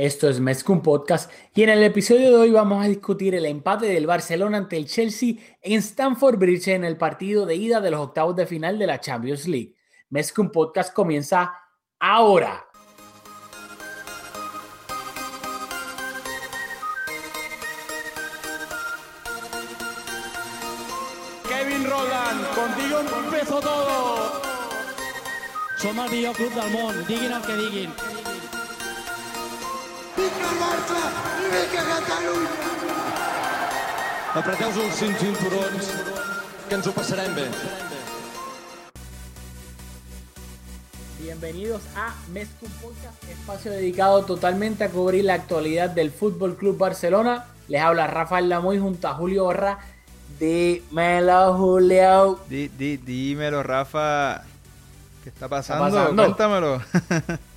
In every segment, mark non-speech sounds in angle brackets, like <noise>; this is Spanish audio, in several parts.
Esto es Mezcum Podcast y en el episodio de hoy vamos a discutir el empate del Barcelona ante el Chelsea en Stamford Bridge en el partido de ida de los octavos de final de la Champions League. Mezcum Podcast comienza ahora. Kevin Roland, contigo empezó todo. Som el millor club del món, diguin el que diguin. Catalunya! Apreteu els cinturons, que ens ho passarem bé. Bienvenidos a Mezcum Podcast, espacio dedicado totalmente a cubrir la actualidad del Fútbol Club Barcelona. Les habla Rafael Lamoy junto a Julio Borra. Dímelo, Julio. Di, di, dímelo, Rafa. ¿Qué está pasando? pasando? Cuéntamelo. <laughs>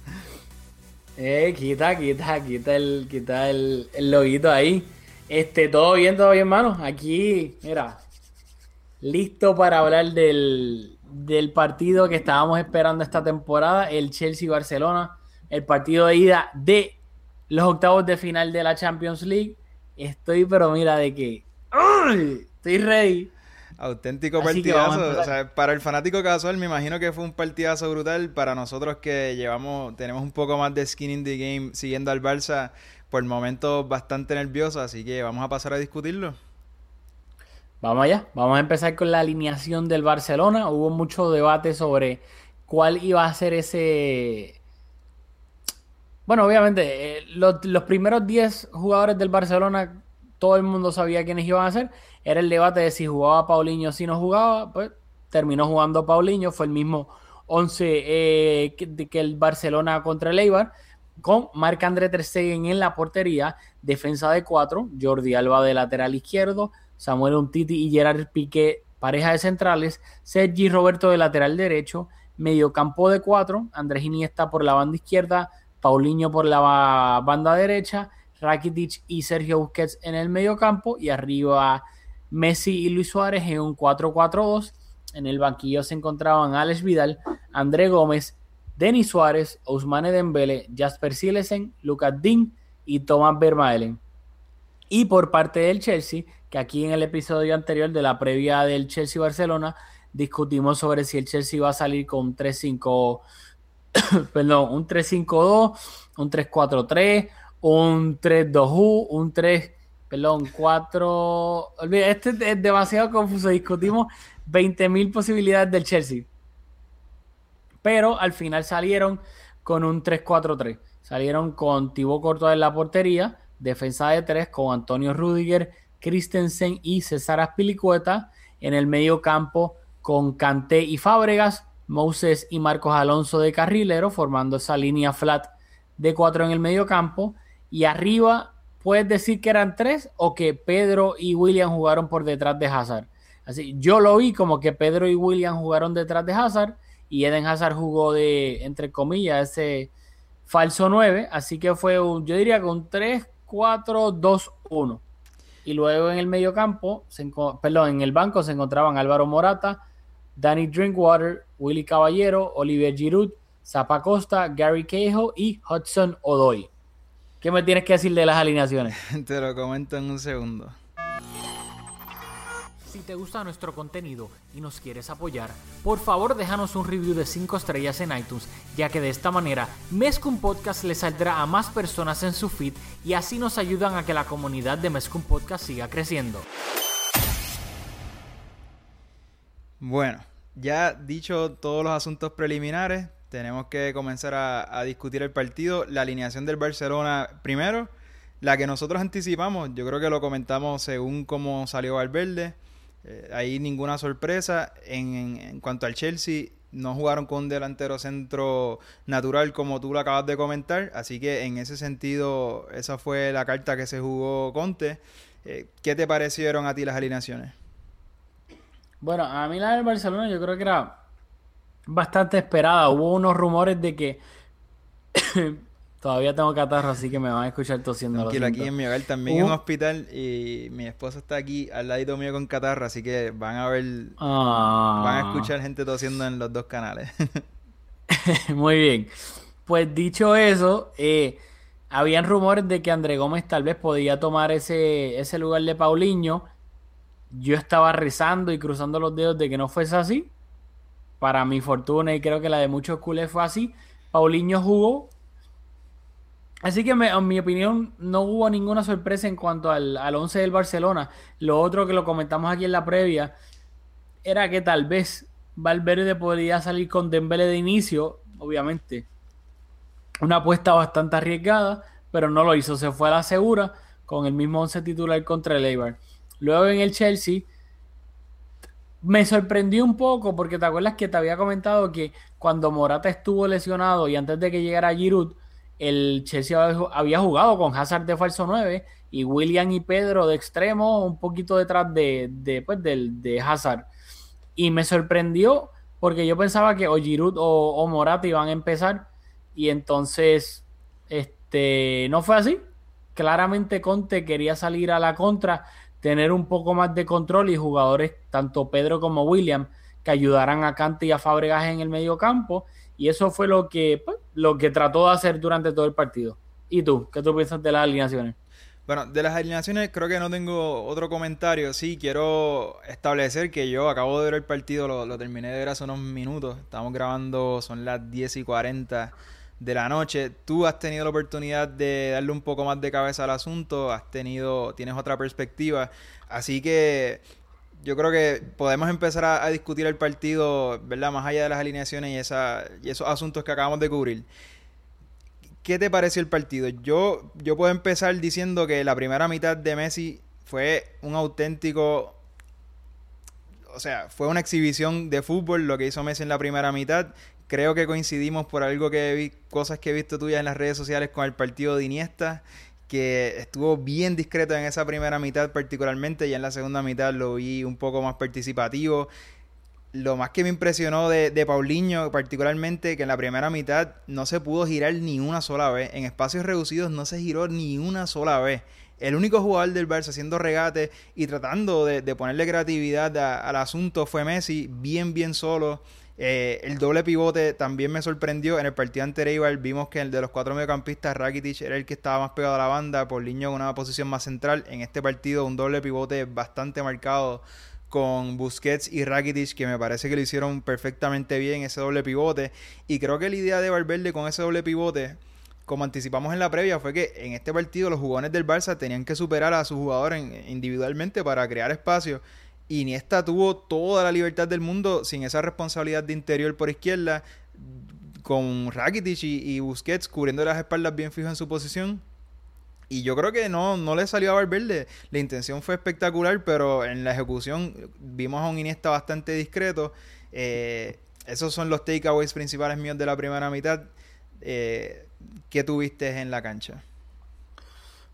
Eh, quita, quita, quita el, quita el, el loguito ahí. Este, todo bien, todo bien, hermano. Aquí, mira, listo para hablar del, del partido que estábamos esperando esta temporada, el Chelsea-Barcelona, el partido de ida de los octavos de final de la Champions League. Estoy, pero mira, de que ¡ay! estoy ready. Auténtico Así partidazo. O sea, para el fanático casual, me imagino que fue un partidazo brutal. Para nosotros que llevamos, tenemos un poco más de skin in the game siguiendo al Barça, por momentos bastante nervioso. Así que vamos a pasar a discutirlo. Vamos allá, vamos a empezar con la alineación del Barcelona. Hubo mucho debate sobre cuál iba a ser ese... Bueno, obviamente, eh, los, los primeros 10 jugadores del Barcelona, todo el mundo sabía quiénes iban a ser. Era el debate de si jugaba Paulinho o si no jugaba. Pues terminó jugando Paulinho, fue el mismo 11 eh, que, que el Barcelona contra el Eibar, con Marc-André Ter Stegen en la portería, defensa de 4, Jordi Alba de lateral izquierdo, Samuel Umtiti y Gerard Piqué, pareja de centrales, Sergi Roberto de lateral derecho, mediocampo de 4, Andrés Iniesta por la banda izquierda, Paulinho por la ba- banda derecha, Rakitic y Sergio Busquets en el mediocampo y arriba Messi y Luis Suárez en un 4-4-2. En el banquillo se encontraban Alex Vidal, André Gómez, Denis Suárez, Ousmane Dembele, Jasper Silesen, Lucas Dean y Thomas Vermaelen. Y por parte del Chelsea, que aquí en el episodio anterior de la previa del Chelsea-Barcelona discutimos sobre si el Chelsea va a salir con un <coughs> 3-5, perdón, un 3-5-2, un 3-4-3, un 3-2-U, un 3, perdón, 4, olvida, este es demasiado confuso, discutimos 20.000 posibilidades del Chelsea. Pero al final salieron con un 3-4-3. Salieron con Thibaut Courtois en la portería, defensa de 3 con Antonio Rudiger, Christensen y César Aspilicueta. En el medio campo con Kanté y Fábregas, Moses y Marcos Alonso de carrilero, formando esa línea flat de 4 en el medio campo. Y arriba, puedes decir que eran 3 o que Pedro y William jugaron por detrás de Hazard. Así, yo lo vi como que Pedro y William jugaron detrás de Hazard y Eden Hazard jugó de, entre comillas, ese falso 9. Así que fue un, yo diría que un 3-4-2-1. Y luego en el medio campo, se perdón, en el banco se encontraban Álvaro Morata, Danny Drinkwater, Willy Caballero, Olivier Giroud, Zapa Costa, Gary Cahill y Hudson Odoi. ¿Qué me tienes que decir de las alineaciones? <laughs> Te lo comento en un segundo. Si te gusta nuestro contenido y nos quieres apoyar, por favor déjanos un review de 5 estrellas en iTunes, ya que de esta manera Mezcum Podcast le saldrá a más personas en su feed y así nos ayudan a que la comunidad de Mezcum Podcast siga creciendo. Bueno, ya dicho todos los asuntos preliminares, tenemos que comenzar a, discutir el partido. La alineación del Barcelona primero, la que nosotros anticipamos, yo creo que lo comentamos según cómo salió Valverde. Eh, ahí ninguna sorpresa. En cuanto al Chelsea, no jugaron con un delantero centro natural como tú lo acabas de comentar, así que en ese sentido esa fue la carta que se jugó Conte. Eh, ¿Qué te parecieron a ti las alineaciones? Bueno, a mí la del Barcelona yo creo que era bastante esperada. Hubo unos rumores de que <coughs> todavía tengo catarro, así que me van a escuchar tosiendo. Tranquilo, aquí en mi hogar también en un hospital y mi esposa está aquí al ladito mío con catarro, así que van a ver, Ah. van a escuchar gente tosiendo en los dos canales. <laughs> <laughs> Muy bien. Pues dicho eso, eh, habían rumores de que André Gómez tal vez podía tomar ese, ese lugar de Paulinho. Yo estaba rezando y cruzando los dedos de que no fuese así. Para mi fortuna y creo que la de muchos culés fue así. Paulinho jugó. Así que en mi opinión no hubo ninguna sorpresa en cuanto al, al 11 del Barcelona. Lo otro que lo comentamos aquí en la previa era que tal vez Valverde podría salir con Dembélé de inicio, obviamente. Una apuesta bastante arriesgada, pero no lo hizo. Se fue a la segura con el mismo 11 titular contra el Eibar. Luego en el Chelsea me sorprendió un poco porque te acuerdas que te había comentado que cuando Morata estuvo lesionado y antes de que llegara Giroud, el Chelsea había- jugado con Hazard de falso 9 y William y Pedro de extremo un poquito detrás de, de, pues, de Hazard. Y me sorprendió porque yo pensaba que o Giroud o, o Morata iban a empezar y entonces este no fue así. Claramente Conte quería salir a la contra, tener un poco más de control y jugadores, tanto Pedro como William, que ayudaran a Cante y a Fabregas en el medio campo. Y eso fue lo que, pues, lo que trató de hacer durante todo el partido. ¿Y tú? ¿Qué tú piensas de las alineaciones? Bueno, de las alineaciones creo que no tengo otro comentario. Sí, quiero establecer que yo acabo de ver el partido, lo, lo terminé de ver hace unos minutos. Estamos grabando, son las 10 y 40 de la noche. Tú has tenido la oportunidad de darle un poco más de cabeza al asunto, has tenido, tienes otra perspectiva. Así que yo creo que podemos empezar a, discutir el partido, ¿verdad? Más allá de las alineaciones y, esa, y esos asuntos que acabamos de cubrir. ¿Qué te pareció el partido? Yo, yo puedo empezar diciendo que la primera mitad de Messi fue un auténtico. O sea, fue una exhibición de fútbol lo que hizo Messi en la primera mitad. Creo que coincidimos por algo que vi, cosas que he visto tuyas en las redes sociales con el partido de Iniesta, que estuvo bien discreto en esa primera mitad particularmente, y en la segunda mitad lo vi un poco más participativo lo más que me impresionó de, de Paulinho, particularmente, que en la primera mitad no se pudo girar ni una sola vez. En espacios reducidos no se giró ni una sola vez. El único jugador del Barça haciendo regate y tratando de, ponerle creatividad al asunto fue Messi, bien, bien solo. Eh, el doble pivote también me sorprendió. En el partido anterior vimos que el de los cuatro mediocampistas, Rakitic era el que estaba más pegado a la banda, Paulinho con una posición más central. En este partido un doble pivote bastante marcado con Busquets y Rakitic, que me parece que lo hicieron perfectamente bien ese doble pivote. Y creo que la idea de Valverde con ese doble pivote, como anticipamos en la previa, fue que en este partido los jugadores del Barça tenían que superar a sus jugadores en- individualmente para crear espacio. Iniesta tuvo toda la libertad del mundo sin esa responsabilidad de interior por izquierda, con Rakitic y, y Busquets cubriendo las espaldas bien fijos en su posición. Y yo creo que no, no le salió a Valverde. La intención fue espectacular, pero en la ejecución vimos a un Iniesta bastante discreto. Eh, esos son los takeaways principales míos de la primera mitad. Eh, ¿Qué tuviste en la cancha?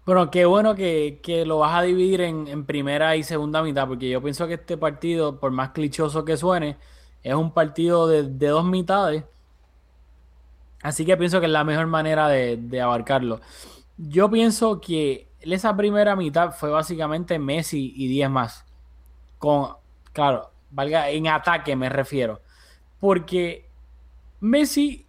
Bueno, qué bueno que, que lo vas a dividir en, en primera y segunda mitad, porque yo pienso que este partido, por más clichoso que suene, es un partido de, de dos mitades. Así que pienso que es la mejor manera de, de abarcarlo. Yo pienso que esa primera mitad fue básicamente Messi y 10 más. Con, claro, valga, en ataque me refiero. Porque Messi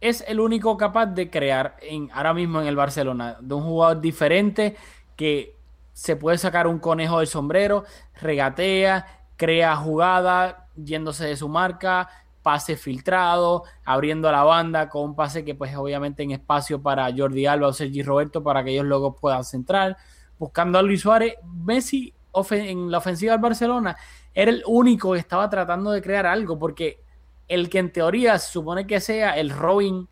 es el único capaz de crear en, ahora mismo en el Barcelona, de un jugador diferente que se puede sacar un conejo del sombrero, regatea, crea jugada, yéndose de su marca, pase filtrado, abriendo la banda con un pase que pues obviamente en espacio para Jordi Alba o Sergi Roberto para que ellos luego puedan centrar, buscando a Luis Suárez, Messi en la ofensiva del Barcelona era el único que estaba tratando de crear algo porque el que en teoría se supone que sea el Robin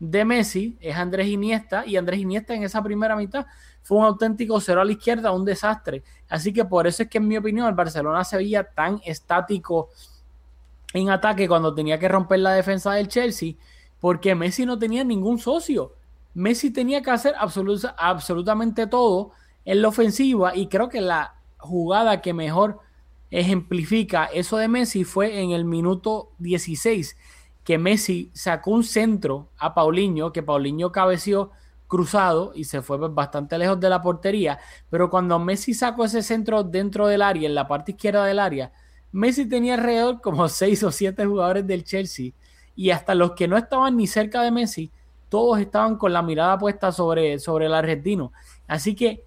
de Messi es Andrés Iniesta y Andrés Iniesta en esa primera mitad fue un auténtico cero a la izquierda, un desastre. Así que por eso es que en mi opinión el Barcelona se veía tan estático en ataque cuando tenía que romper la defensa del Chelsea, porque Messi no tenía ningún socio. Messi tenía que hacer absolutamente todo en la ofensiva y creo que la jugada que mejor ejemplifica eso de Messi fue en el minuto 16, que Messi sacó un centro a Paulinho, que Paulinho cabeció cruzado y se fue pues, bastante lejos de la portería, pero cuando Messi sacó ese centro dentro del área, en la parte izquierda del área, Messi tenía alrededor como seis o siete jugadores del Chelsea y hasta los que no estaban ni cerca de Messi, todos estaban con la mirada puesta sobre, sobre el argentino. Así que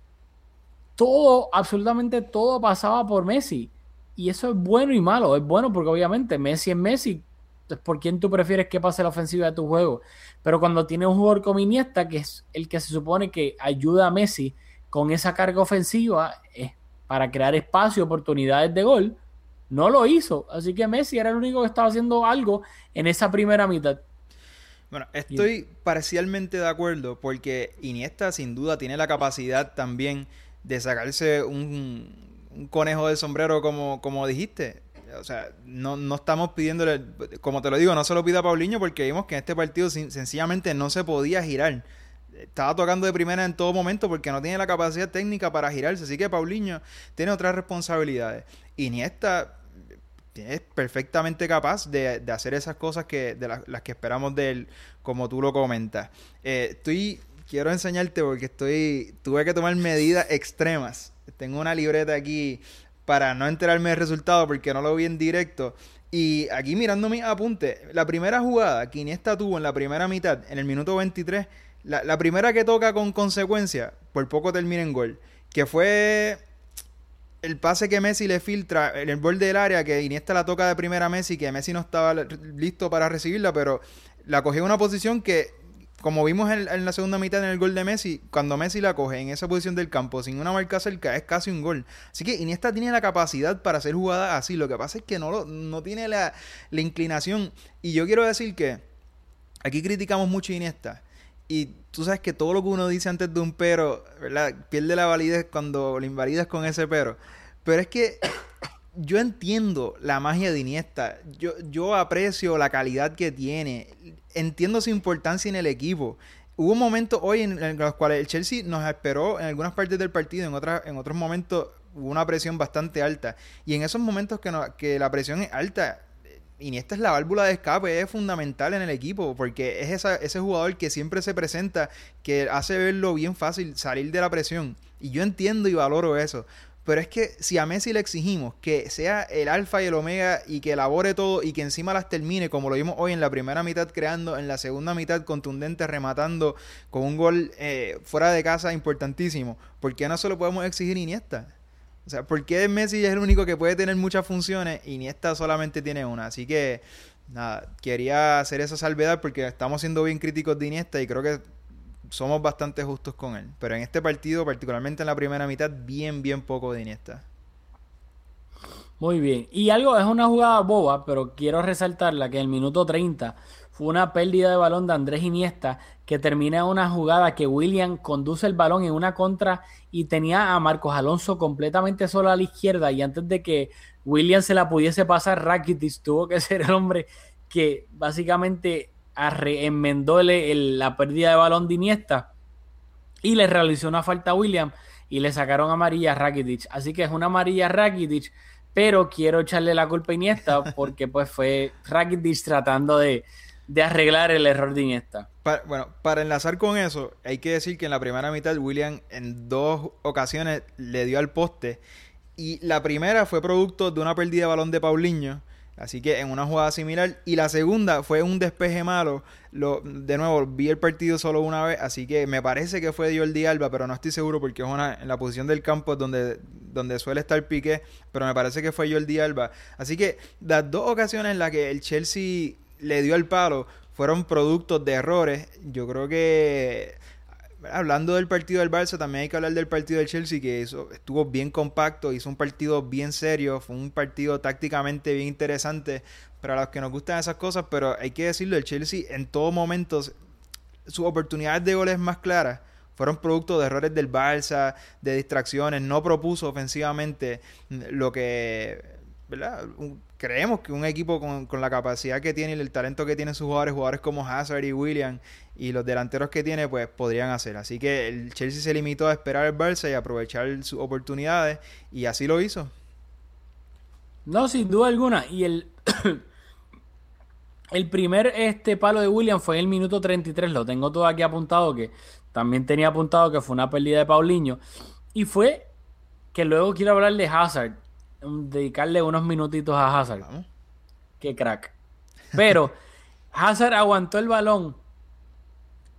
todo, absolutamente todo pasaba por Messi. Y eso es bueno y malo. Es bueno porque obviamente Messi es Messi. ¿Por quién tú prefieres que pase la ofensiva de tu juego? Pero cuando tiene un jugador como Iniesta, que es el que se supone que ayuda a Messi con esa carga ofensiva es para crear espacio, oportunidades de gol, no lo hizo. Así que Messi era el único que estaba haciendo algo en esa primera mitad. Bueno, estoy parcialmente de acuerdo porque Iniesta sin duda tiene la capacidad también de sacarse un, un conejo del sombrero como, como dijiste. O sea, no, no estamos pidiéndole, como te lo digo, no se lo pida a Paulinho porque vimos que en este partido sencillamente no se podía girar. Estaba tocando de primera en todo momento porque no tiene la capacidad técnica para girarse. Así que Paulinho tiene otras responsabilidades. Iniesta es perfectamente capaz de, de hacer esas cosas que de las que esperamos de él, como tú lo comentas. Eh, estoy, quiero enseñarte porque estoy, tuve que tomar medidas extremas tengo una libreta aquí para no enterarme del resultado porque no lo vi en directo. Y aquí mirando mis apuntes, la primera jugada que Iniesta tuvo en la primera mitad, en el minuto 23, la, la primera que toca con consecuencia, por poco termina en gol, que fue el pase que Messi le filtra en el borde del área, que Iniesta la toca de primera a Messi, que Messi no estaba listo para recibirla, pero la cogió en una posición que como vimos en, la segunda mitad en el gol de Messi, cuando Messi la coge en esa posición del campo sin una marca cerca, es casi un gol. Así que Iniesta tiene la capacidad para hacer jugadas así. Lo que pasa es que no, no tiene la, inclinación. Y yo quiero decir que aquí criticamos mucho a Iniesta. Y tú sabes que todo lo que uno dice antes de un pero, ¿verdad? Pierde la validez cuando lo invalidas con ese pero. Pero es que yo entiendo la magia de Iniesta. Yo, yo aprecio la calidad que tiene. Entiendo su importancia en el equipo. Hubo momentos hoy en, los cuales el Chelsea nos esperó en algunas partes del partido, en, otras, en otros momentos hubo una presión bastante alta. Y en esos momentos que, que la presión es alta, Iniesta es la válvula de escape, es fundamental en el equipo, porque es esa, ese jugador que siempre se presenta, que hace verlo bien fácil salir de la presión. Y yo entiendo y valoro eso. Pero es que si a Messi le exigimos que sea el alfa y el omega y que elabore todo y que encima las termine, como lo vimos hoy en la primera mitad creando, en la segunda mitad contundente rematando con un gol eh, fuera de casa importantísimo, ¿por qué no se lo podemos exigir Iniesta? O sea, ¿por qué Messi es el único que puede tener muchas funciones y Iniesta solamente tiene una? Así que, nada, quería hacer esa salvedad porque estamos siendo bien críticos de Iniesta y creo que somos bastante justos con él. Pero en este partido, particularmente en la primera mitad, bien, bien poco de Iniesta. Muy bien. Y algo, es una jugada boba, pero quiero resaltarla que en el minuto 30 fue una pérdida de balón de Andrés Iniesta que termina una jugada que William conduce el balón en una contra y tenía a Marcos Alonso completamente solo a la izquierda y antes de que William se la pudiese pasar, Rakitic tuvo que <laughs> ser el hombre que básicamente enmendó la pérdida de balón de Iniesta y le realizó una falta a William y le sacaron amarilla a Rakitic. Así que es una amarilla a Rakitic, pero quiero echarle la culpa a Iniesta <laughs> porque pues fue Rakitic tratando de, arreglar el error de Iniesta. bueno, para enlazar con eso, hay que decir que en la primera mitad William en dos ocasiones le dio al poste y la primera fue producto de una pérdida de balón de Paulinho Así que en una jugada similar. Y la segunda fue un despeje malo. Lo, de nuevo, vi el partido solo una vez. Así que me parece que fue Jordi Alba, pero no estoy seguro porque es una, en la posición del campo donde, donde suele estar Piqué. Pero me parece que fue Jordi Alba. Así que las dos ocasiones en las que el Chelsea le dio el palo fueron productos de errores. Yo creo que hablando del partido del Barça, también hay que hablar del partido del Chelsea, que estuvo bien compacto, hizo un partido bien serio, fue un partido tácticamente bien interesante para los que nos gustan esas cosas, pero hay que decirlo, el Chelsea en todos momentos, sus oportunidades de goles más claras fueron producto de errores del Barça, de distracciones, no propuso ofensivamente lo que ¿verdad? Creemos que un equipo con, con la capacidad que tiene y el talento que tienen sus jugadores, jugadores como Hazard y William y los delanteros que tiene, pues podrían hacer. Así que el Chelsea se limitó a esperar al Barça y aprovechar sus oportunidades y así lo hizo. No, sin duda alguna. Y el, <coughs> el primer este palo de William fue en el minuto 33. Lo tengo todo aquí apuntado, que también tenía apuntado que fue una pérdida de Paulinho. Y fue que luego quiero hablar de Hazard. Dedicarle unos minutitos a Hazard. Vamos. Qué crack. Pero <laughs> Hazard aguantó el balón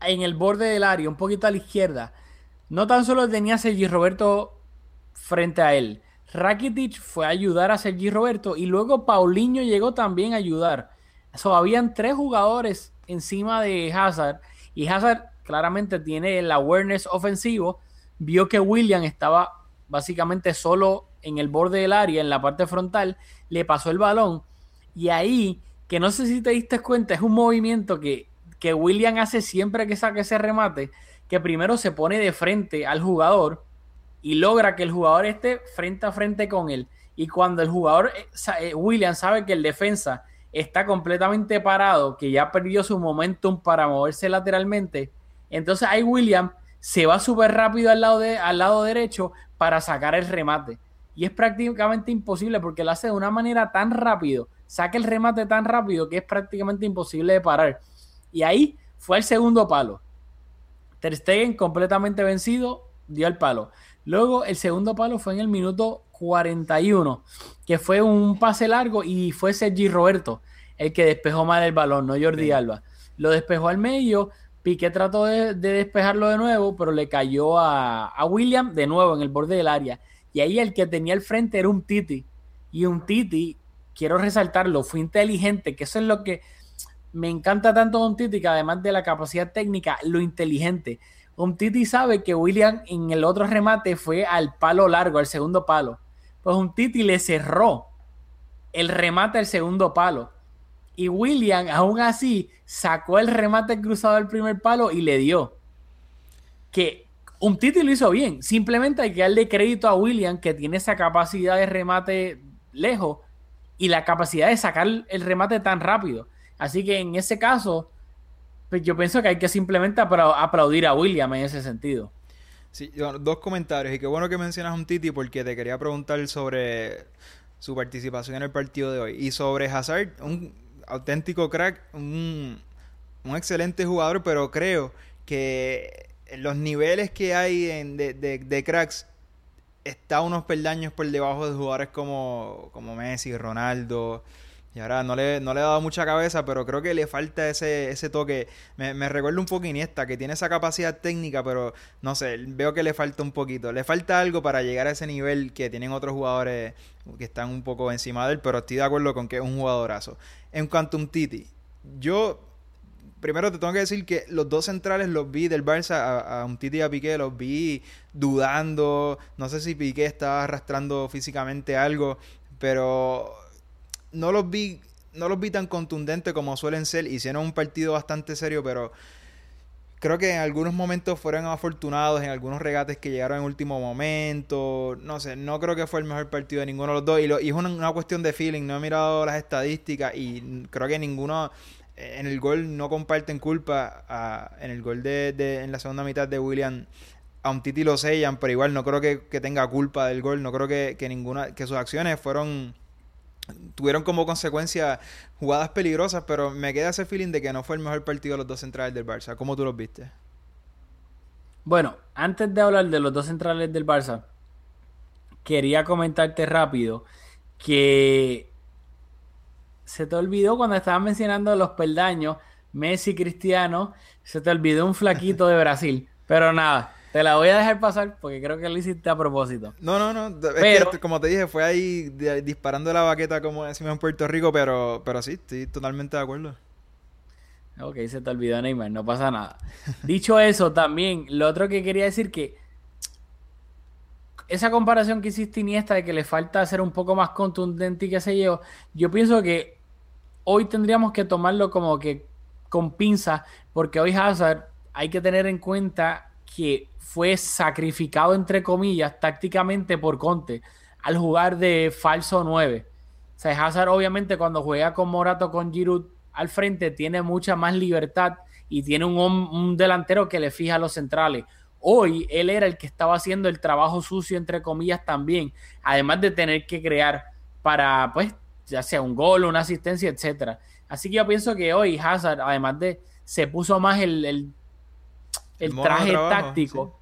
en el borde del área, un poquito a la izquierda. No tan solo tenía a Sergi Roberto frente a él. Rakitic fue a ayudar a Sergi Roberto y luego Paulinho llegó también a ayudar. So, habían tres jugadores encima de Hazard y Hazard claramente tiene el awareness ofensivo. Vio que William estaba básicamente solo en el borde del área, en la parte frontal, le pasó el balón y ahí, que no sé si te diste cuenta, es un movimiento que, que William hace siempre que saque ese remate, que primero se pone de frente al jugador y logra que el jugador esté frente a frente con él. Y cuando el jugador, eh, eh, William, sabe que el defensa está completamente parado, que ya perdió su momentum para moverse lateralmente, entonces ahí William se va súper rápido al lado, de, al lado derecho para sacar el remate. Y es prácticamente imposible porque lo hace de una manera tan rápido, saca el remate tan rápido que es prácticamente imposible de parar. Y ahí fue el segundo palo. Ter Stegen completamente vencido, dio el palo. Luego el segundo palo fue en el minuto 41, que fue un pase largo y fue Sergi Roberto el que despejó mal el balón, no Jordi Sí. Alba. Lo despejó al medio, Piqué trató de, de despejarlo de nuevo, pero le cayó a, a William de nuevo en el borde del área. Y ahí el que tenía el frente era un Titi. Y un Titi, quiero resaltarlo, fue inteligente, que eso es lo que me encanta tanto de un Titi, que además de la capacidad técnica, lo inteligente. Un Titi sabe que William en el otro remate fue al palo largo, al segundo palo. Pues un Titi le cerró el remate al segundo palo. Y William, aún así, sacó el remate cruzado al primer palo y le dio. Que un Titi lo hizo bien. Simplemente hay que darle crédito a William, que tiene esa capacidad de remate lejos y la capacidad de sacar el remate tan rápido. Así que en ese caso, pues yo pienso que hay que simplemente apla- aplaudir a William en ese sentido. Sí, dos comentarios. Y qué bueno que mencionas a un Titi porque te quería preguntar sobre su participación en el partido de hoy. Y sobre Hazard, un auténtico crack, un, excelente jugador, pero creo que los niveles que hay en- de, de- cracks está unos peldaños por debajo de jugadores como, como Messi, Ronaldo. Y ahora no le, no le he dado mucha cabeza, pero creo que le falta ese, ese toque. Me, me recuerda un poco Iniesta, que tiene esa capacidad técnica, pero no sé, veo que le falta un poquito. Le falta algo para llegar a ese nivel que tienen otros jugadores que están un poco encima de él, pero estoy de acuerdo con que es un jugadorazo. En cuanto a un Titi, yo primero te tengo que decir que los dos centrales los vi del Barça a, un Titi y a Piqué, los vi dudando. No sé si Piqué estaba arrastrando físicamente algo, pero no los vi no los vi tan contundentes como suelen ser. Hicieron un partido bastante serio, pero creo que en algunos momentos fueron afortunados en algunos regates que llegaron en último momento. No sé, no creo que fue el mejor partido de ninguno de los dos. Y, es una, cuestión de feeling. No he mirado las estadísticas y creo que ninguno en el gol no comparten culpa. en el gol de, en la segunda mitad de William. A un Titi lo sellan, pero igual no creo que, que tenga culpa del gol. No creo que, que ninguna, que sus acciones fueron tuvieron como consecuencia jugadas peligrosas, pero me queda ese feeling de que no fue el mejor partido de los dos centrales del Barça. ¿Cómo tú los viste? Bueno, antes de hablar de los dos centrales del Barça, quería comentarte rápido que se te olvidó cuando estabas mencionando los peldaños, Messi, Cristiano, se te olvidó un flaquito de Brasil. Pero nada, te la voy a dejar pasar porque creo que lo hiciste a propósito. No, no, no. Es Pero- que, como te dije, fue ahí disparando la baqueta, como decimos en Puerto Rico, pero, pero sí, estoy totalmente de acuerdo. Ok, se te olvidó Neymar, no pasa nada. Dicho eso, también, lo otro que quería decir que esa comparación que hiciste Iniesta de que le falta ser un poco más contundente y qué sé yo, yo pienso que hoy tendríamos que tomarlo como que con pinzas, porque hoy Hazard hay que tener en cuenta que fue sacrificado entre comillas tácticamente por Conte al jugar de falso 9. sea, Hazard obviamente cuando juega con Morato, con Giroud al frente, tiene mucha más libertad y tiene un, un delantero que le fija a los centrales. Hoy él era el que estaba haciendo el trabajo sucio, entre comillas, también, además de tener que crear para, pues, ya sea un gol, una asistencia, etcétera. Así que yo pienso que hoy Hazard, además de, se puso más el, el, el, traje táctico,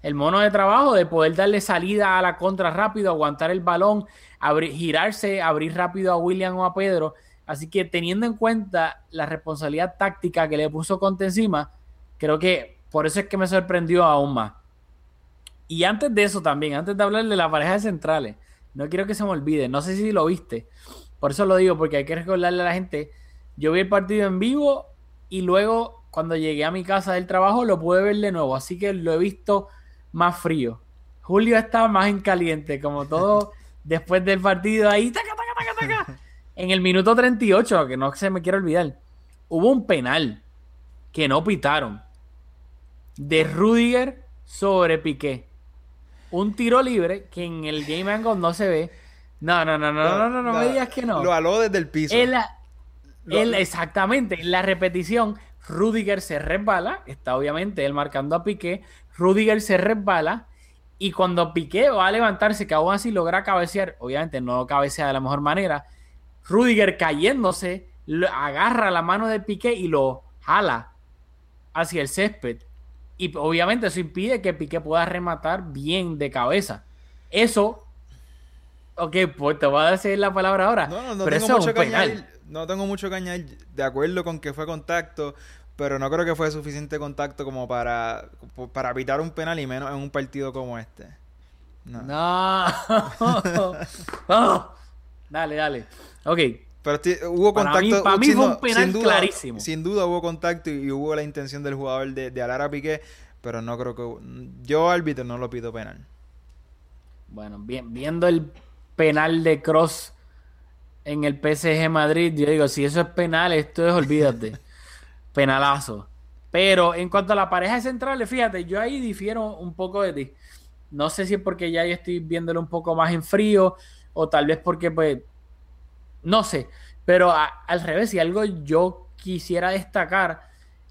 el mono de trabajo de poder darle salida a la contra rápido, aguantar el balón, abrir, girarse, abrir rápido a William o a Pedro. Así que teniendo en cuenta la responsabilidad táctica que le puso Conte encima, creo que por eso es que me sorprendió aún más. Y antes de eso también, antes de hablar de la pareja de centrales, no quiero que se me olvide, no sé si lo viste, por eso lo digo, porque hay que recordarle a la gente, yo vi el partido en vivo y luego cuando llegué a mi casa del trabajo lo pude ver de nuevo, así que lo he visto más frío. Julio estaba más en caliente, como todo <laughs> después del partido ahí, taca, taca, taca, taca. En el minuto 38, que no se me quiere olvidar, hubo un penal que no pitaron de Rudiger sobre Piqué. Un tiro libre que en el Game Angle no se ve. No, no, no, no, no, no, no, me digas que no. Lo aló desde el piso. Él, exactamente, en la repetición, Rudiger se resbala, está obviamente él marcando a Piqué, Rudiger se resbala y cuando Piqué va a levantarse, que aún así logra cabecear, obviamente no lo cabecea de la mejor manera, Rudiger cayéndose, agarra la mano de Piqué y lo jala hacia el césped. Y obviamente eso impide que Piqué pueda rematar bien de cabeza. Eso, ok, pues te voy a decir la palabra ahora. No, no, tengo mucho que añadir, no tengo mucho que añadir, de acuerdo con que fue contacto, pero no creo que fue suficiente contacto como para, para evitar un penal y menos en un partido como este. No. no. <laughs> Dale, dale. Ok. Pero hubo contacto. Para mí, fue un penal clarísimo. Sin duda hubo contacto y, hubo la intención del jugador de, de alar a Piqué, pero no creo que. Yo, árbitro, no lo pido penal. Bueno, bien, viendo el penal de Cross en el PSG Madrid, yo digo, si eso es penal, esto es, olvídate. <laughs> Penalazo. Pero en cuanto a la pareja central, fíjate, yo ahí difiero un poco de ti. No sé si es porque ya estoy viéndolo un poco más en frío o tal vez porque, pues, no sé. Pero al revés, si algo yo quisiera destacar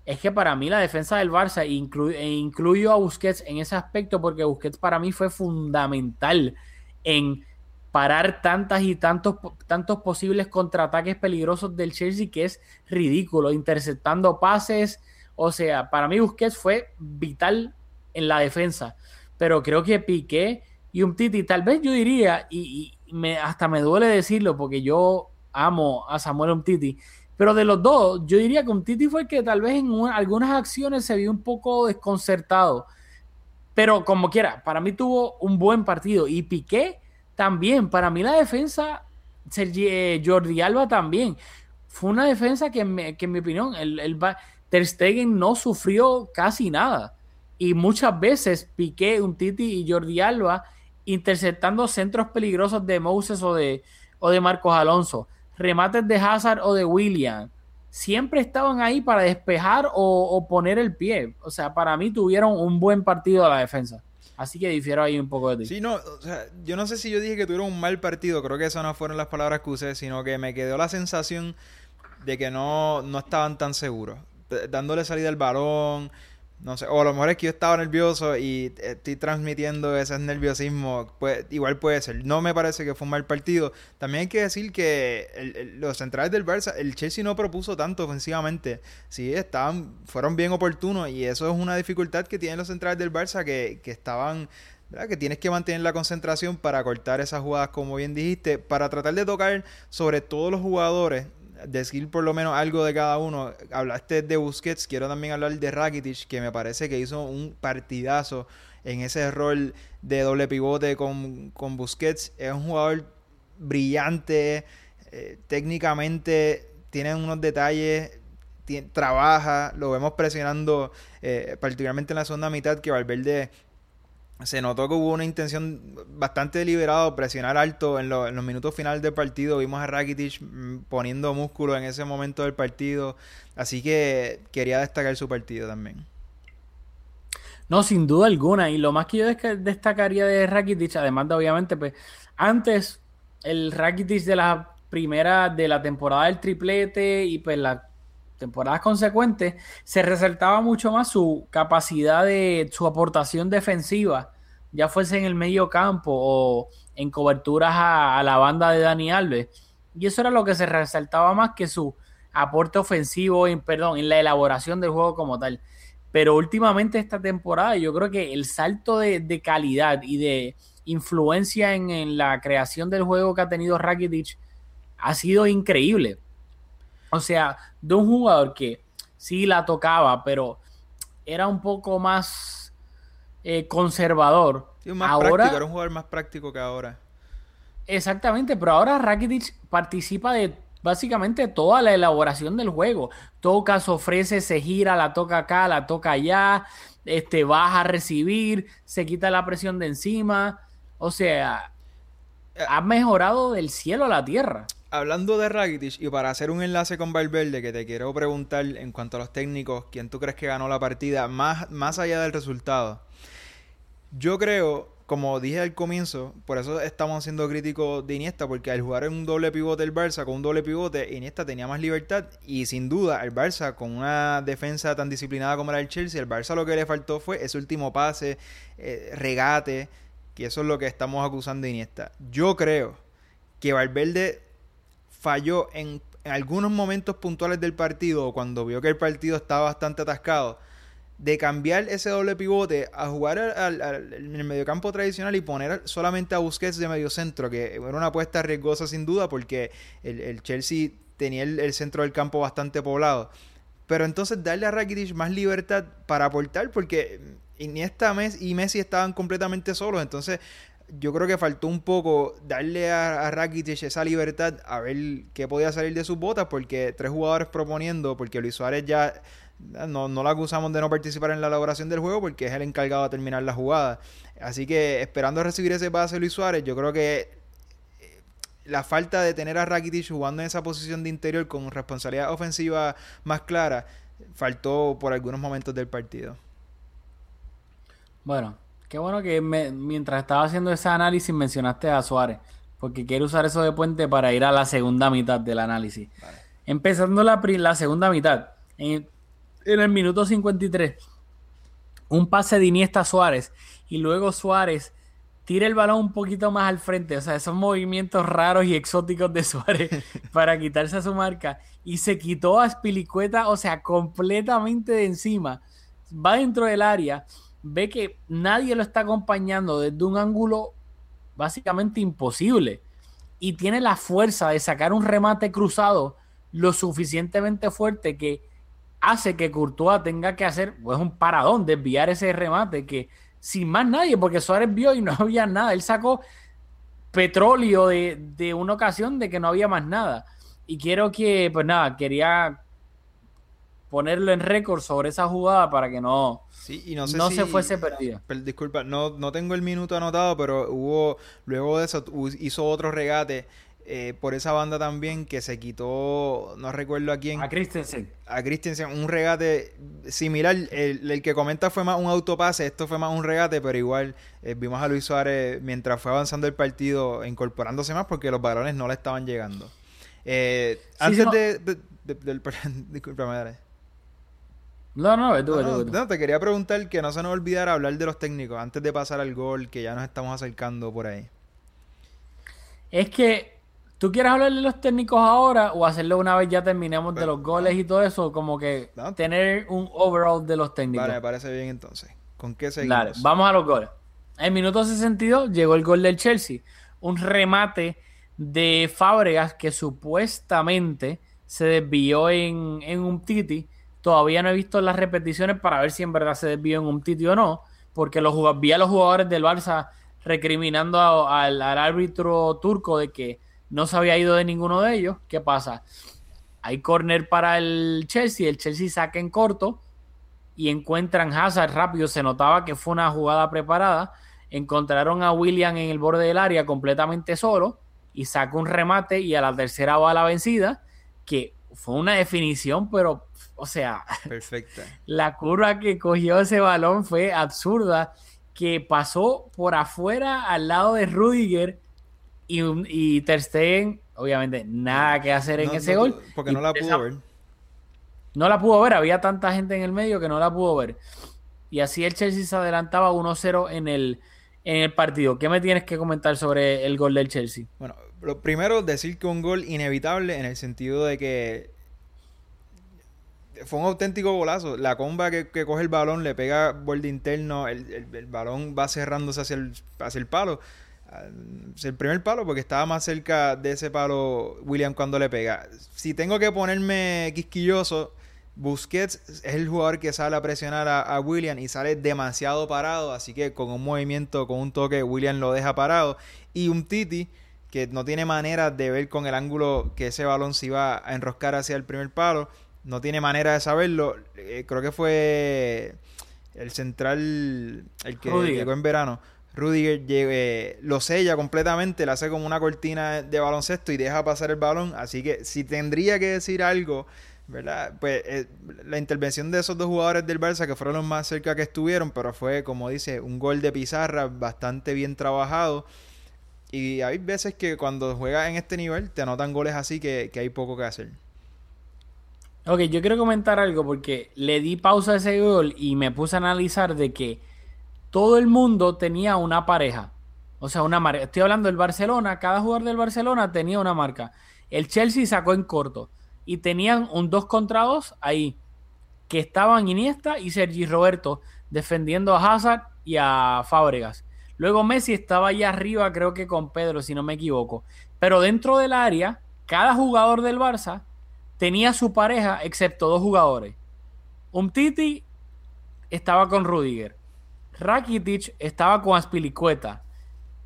es que para mí la defensa del Barça, e incluyo a Busquets en ese aspecto, porque Busquets para mí fue fundamental en parar tantas y tantos, tantos posibles contraataques peligrosos del Chelsea que es ridículo, interceptando pases. O sea, para mí Busquets fue vital en la defensa. Pero creo que Piqué y un Titi, tal vez yo diría, y, me, hasta me duele decirlo porque yo amo a Samuel Umtiti. Pero de los dos, yo diría que Umtiti fue el que tal vez en algunas acciones se vio un poco desconcertado. Pero como quiera, para mí tuvo un buen partido. Y Piqué también. Para mí la defensa, Sergi, eh, Jordi Alba también. Fue una defensa que, en mi opinión, el, Ter Stegen no sufrió casi nada. Y muchas veces Piqué, Umtiti y Jordi Alba interceptando centros peligrosos de Moses o de, o de Marcos Alonso, remates de Hazard o de William, siempre estaban ahí para despejar o, poner el pie. O sea, para mí tuvieron un buen partido a la defensa. Así que difiero ahí un poco de ti. Sí, no, o sea, yo no sé si yo dije que tuvieron un mal partido, creo que esas no fueron las palabras que usé, sino que me quedó la sensación de que no, no estaban tan seguros. Dándole salida al balón, no sé, o a lo mejor es que yo estaba nervioso y estoy transmitiendo ese nerviosismo. Pues, igual puede ser. No me parece que fue un mal partido. También hay que decir que los centrales del Barça, el Chelsea no propuso tanto ofensivamente. Sí, estaban, fueron bien oportunos y eso es una dificultad que tienen los centrales del Barça que, que estaban que tienes que mantener la concentración para cortar esas jugadas, como bien dijiste, para tratar de tocar sobre todos los jugadores decir por lo menos algo de cada uno. Hablaste de Busquets, quiero también hablar de Rakitic, que me parece que hizo un partidazo en ese rol de doble pivote con, con Busquets. Es un jugador brillante, eh, técnicamente tiene unos detalles, trabaja, lo vemos presionando, eh, particularmente en la segunda mitad, que Valverde se notó que hubo una intención bastante deliberada de presionar alto en, los minutos finales del partido. Vimos a Rakitic mm, poniendo músculo en ese momento del partido. Así que quería destacar su partido también. No, sin duda alguna. Y lo más que yo destacaría de Rakitic, además de obviamente, pues antes el Rakitic de las primeras de la temporada del triplete y pues las temporadas consecuentes, se resaltaba mucho más su capacidad de su aportación defensiva, ya fuese en el medio campo o en coberturas a, la banda de Dani Alves. Y eso era lo que se resaltaba más que su aporte ofensivo, en, perdón, en la elaboración del juego como tal. Pero últimamente esta temporada yo creo que el salto de, de calidad y de influencia en, en, la creación del juego que ha tenido Rakitic ha sido increíble. O sea, de un jugador que sí la tocaba, pero era un poco más eh, conservador. Sí, más ahora, práctico, era un jugador más práctico que ahora. Exactamente, pero ahora Rakitic participa de básicamente toda la elaboración del juego. Toca, se ofrece, se gira, la toca acá, la toca allá, este, baja a recibir, se quita la presión de encima. O sea, ha mejorado del cielo a la tierra. Hablando de Rakitic, y para hacer un enlace con Valverde, que te quiero preguntar en cuanto a los técnicos, ¿quién tú crees que ganó la partida? Más, más allá del resultado. Yo creo como dije al comienzo, por eso estamos siendo críticos de Iniesta, porque al jugar en un doble pivote el Barça con un doble pivote, Iniesta tenía más libertad y sin duda el Barça con una defensa tan disciplinada como era el Chelsea, el Barça lo que le faltó fue ese último pase, eh, regate, que eso es lo que estamos acusando de Iniesta. Yo creo que Valverde falló en, algunos momentos puntuales del partido, cuando vio que el partido estaba bastante atascado, de cambiar ese doble pivote a jugar al, en el mediocampo tradicional y poner solamente a Busquets de medio centro, que era una apuesta riesgosa sin duda porque el, el Chelsea tenía el, el, centro del campo bastante poblado. Pero entonces darle a Rakitic más libertad para aportar porque Iniesta y Messi estaban completamente solos, entonces yo creo que faltó un poco darle a, a Rakitic esa libertad a ver qué podía salir de sus botas porque tres jugadores proponiendo, porque Luis Suárez ya no, no lo acusamos de no participar en la elaboración del juego porque es el encargado de terminar la jugada. Así que esperando recibir ese pase Luis Suárez, yo creo que la falta de tener a Rakitic jugando en esa posición de interior con responsabilidad ofensiva más clara, faltó por algunos momentos del partido. Bueno, qué bueno que me, mientras estaba haciendo ese análisis mencionaste a Suárez, porque quiero usar eso de puente para ir a la segunda mitad del análisis. Vale. Empezando la, la segunda mitad, en, en el minuto 53, un pase de Iniesta Suárez y luego Suárez tira el balón un poquito más al frente, o sea, esos movimientos raros y exóticos de Suárez <laughs> para quitarse a su marca y se quitó a Spilicueta, o sea, completamente de encima. Va dentro del área, ve que nadie lo está acompañando desde un ángulo básicamente imposible y tiene la fuerza de sacar un remate cruzado lo suficientemente fuerte que hace que Courtois tenga que hacer pues, un paradón, desviar ese remate que sin más nadie, porque Suárez vio y no <laughs> había nada. Él sacó petróleo de, de una ocasión de que no había más nada. Y quiero que, pues nada, quería ponerlo en récord sobre esa jugada para que no, sí, y no, sé no si, se fuese perdido. Disculpa, no, no tengo el minuto anotado, pero hubo, luego de eso, hizo otro regate eh, por esa banda también que se quitó, no recuerdo a quién. A Christensen. A Christensen, un regate similar. El, el, que comenta fue más un autopase, esto fue más un regate, pero igual eh, vimos a Luis Suárez mientras fue avanzando el partido incorporándose más porque los balones no le estaban llegando. Eh, sí, antes de, de, de, del... <laughs> No, no, tú, tú. no, te quería preguntar que no se nos olvidara hablar de los técnicos antes de pasar al gol, que ya nos estamos acercando por ahí. Es que ¿Tú quieres hablar de los técnicos ahora o hacerlo una vez ya terminemos de los goles y todo eso? Como que no. tener un overall de los técnicos. Vale, me parece bien entonces. ¿Con qué seguimos? Dale, vamos a los goles. En minuto 62 llegó el gol del Chelsea. Un remate de Fábregas que supuestamente se desvió en, en un Titi. Todavía no he visto las repeticiones para ver si en verdad se desvió en un Titi o no. Porque los, vi a los jugadores del Barça recriminando al árbitro turco de que no se había ido de ninguno de ellos. ¿Qué pasa? Hay corner para el Chelsea, el Chelsea saca en corto y encuentran Hazard rápido, se notaba que fue una jugada preparada, encontraron a William en el borde del área completamente solo y saca un remate y a la tercera va la vencida, que fue una definición, pero, o sea, <laughs> perfecta. La curva que cogió ese balón fue absurda, que pasó por afuera al lado de Rudiger Y, y Ter Stegen, obviamente, nada que hacer en No- ese no gol. Porque Y no la esa- pudo ver. No la pudo ver, había tanta gente en el medio que no la pudo ver. Y así el Chelsea se adelantaba 1-0 en el, en el partido. ¿Qué me tienes que comentar sobre el gol del Chelsea? Bueno, lo primero, decir que un gol inevitable en el sentido de que fue un auténtico golazo. La comba que, que coge el balón le pega borde interno, el, el- el balón va cerrándose hacia el, hacia el palo. Ah, Es el primer palo porque estaba más cerca de ese palo William cuando le pega. Si tengo que ponerme quisquilloso, Busquets es el jugador que sale a presionar a, a William y sale demasiado parado, así que con un movimiento, con un toque, William lo deja parado. Y un Titi que no tiene manera de ver con el ángulo que ese balón se iba a enroscar hacia el primer palo, no tiene manera de saberlo. Eh, creo que fue el central, el que Rudiger. llegó en verano. Rudiger llegue- lo sella completamente, le hace como una cortina de baloncesto y deja pasar el balón. Así que si tendría que decir algo, ¿verdad? Pues eh, la intervención de esos dos jugadores del Barça que fueron los más cerca que estuvieron, pero fue, como dice, un gol de pizarra bastante bien trabajado. Y hay veces que cuando juegas en este nivel te anotan goles así que, que hay poco que hacer. Ok, yo quiero comentar algo porque le di pausa a ese gol y me puse a analizar de que todo el mundo tenía una pareja. O sea, una marca. Estoy hablando del Barcelona, cada jugador del Barcelona tenía una marca. El Chelsea sacó en corto y tenían un 2 contra 2 ahí, que estaban Iniesta y Sergi Roberto defendiendo a Hazard y a Fábregas. Luego Messi estaba allá arriba, creo que con Pedro, si no me equivoco. Pero dentro del área, cada jugador del Barça tenía su pareja, excepto dos jugadores. Umtiti estaba con Rudiger. Rakitic estaba con Aspilicueta.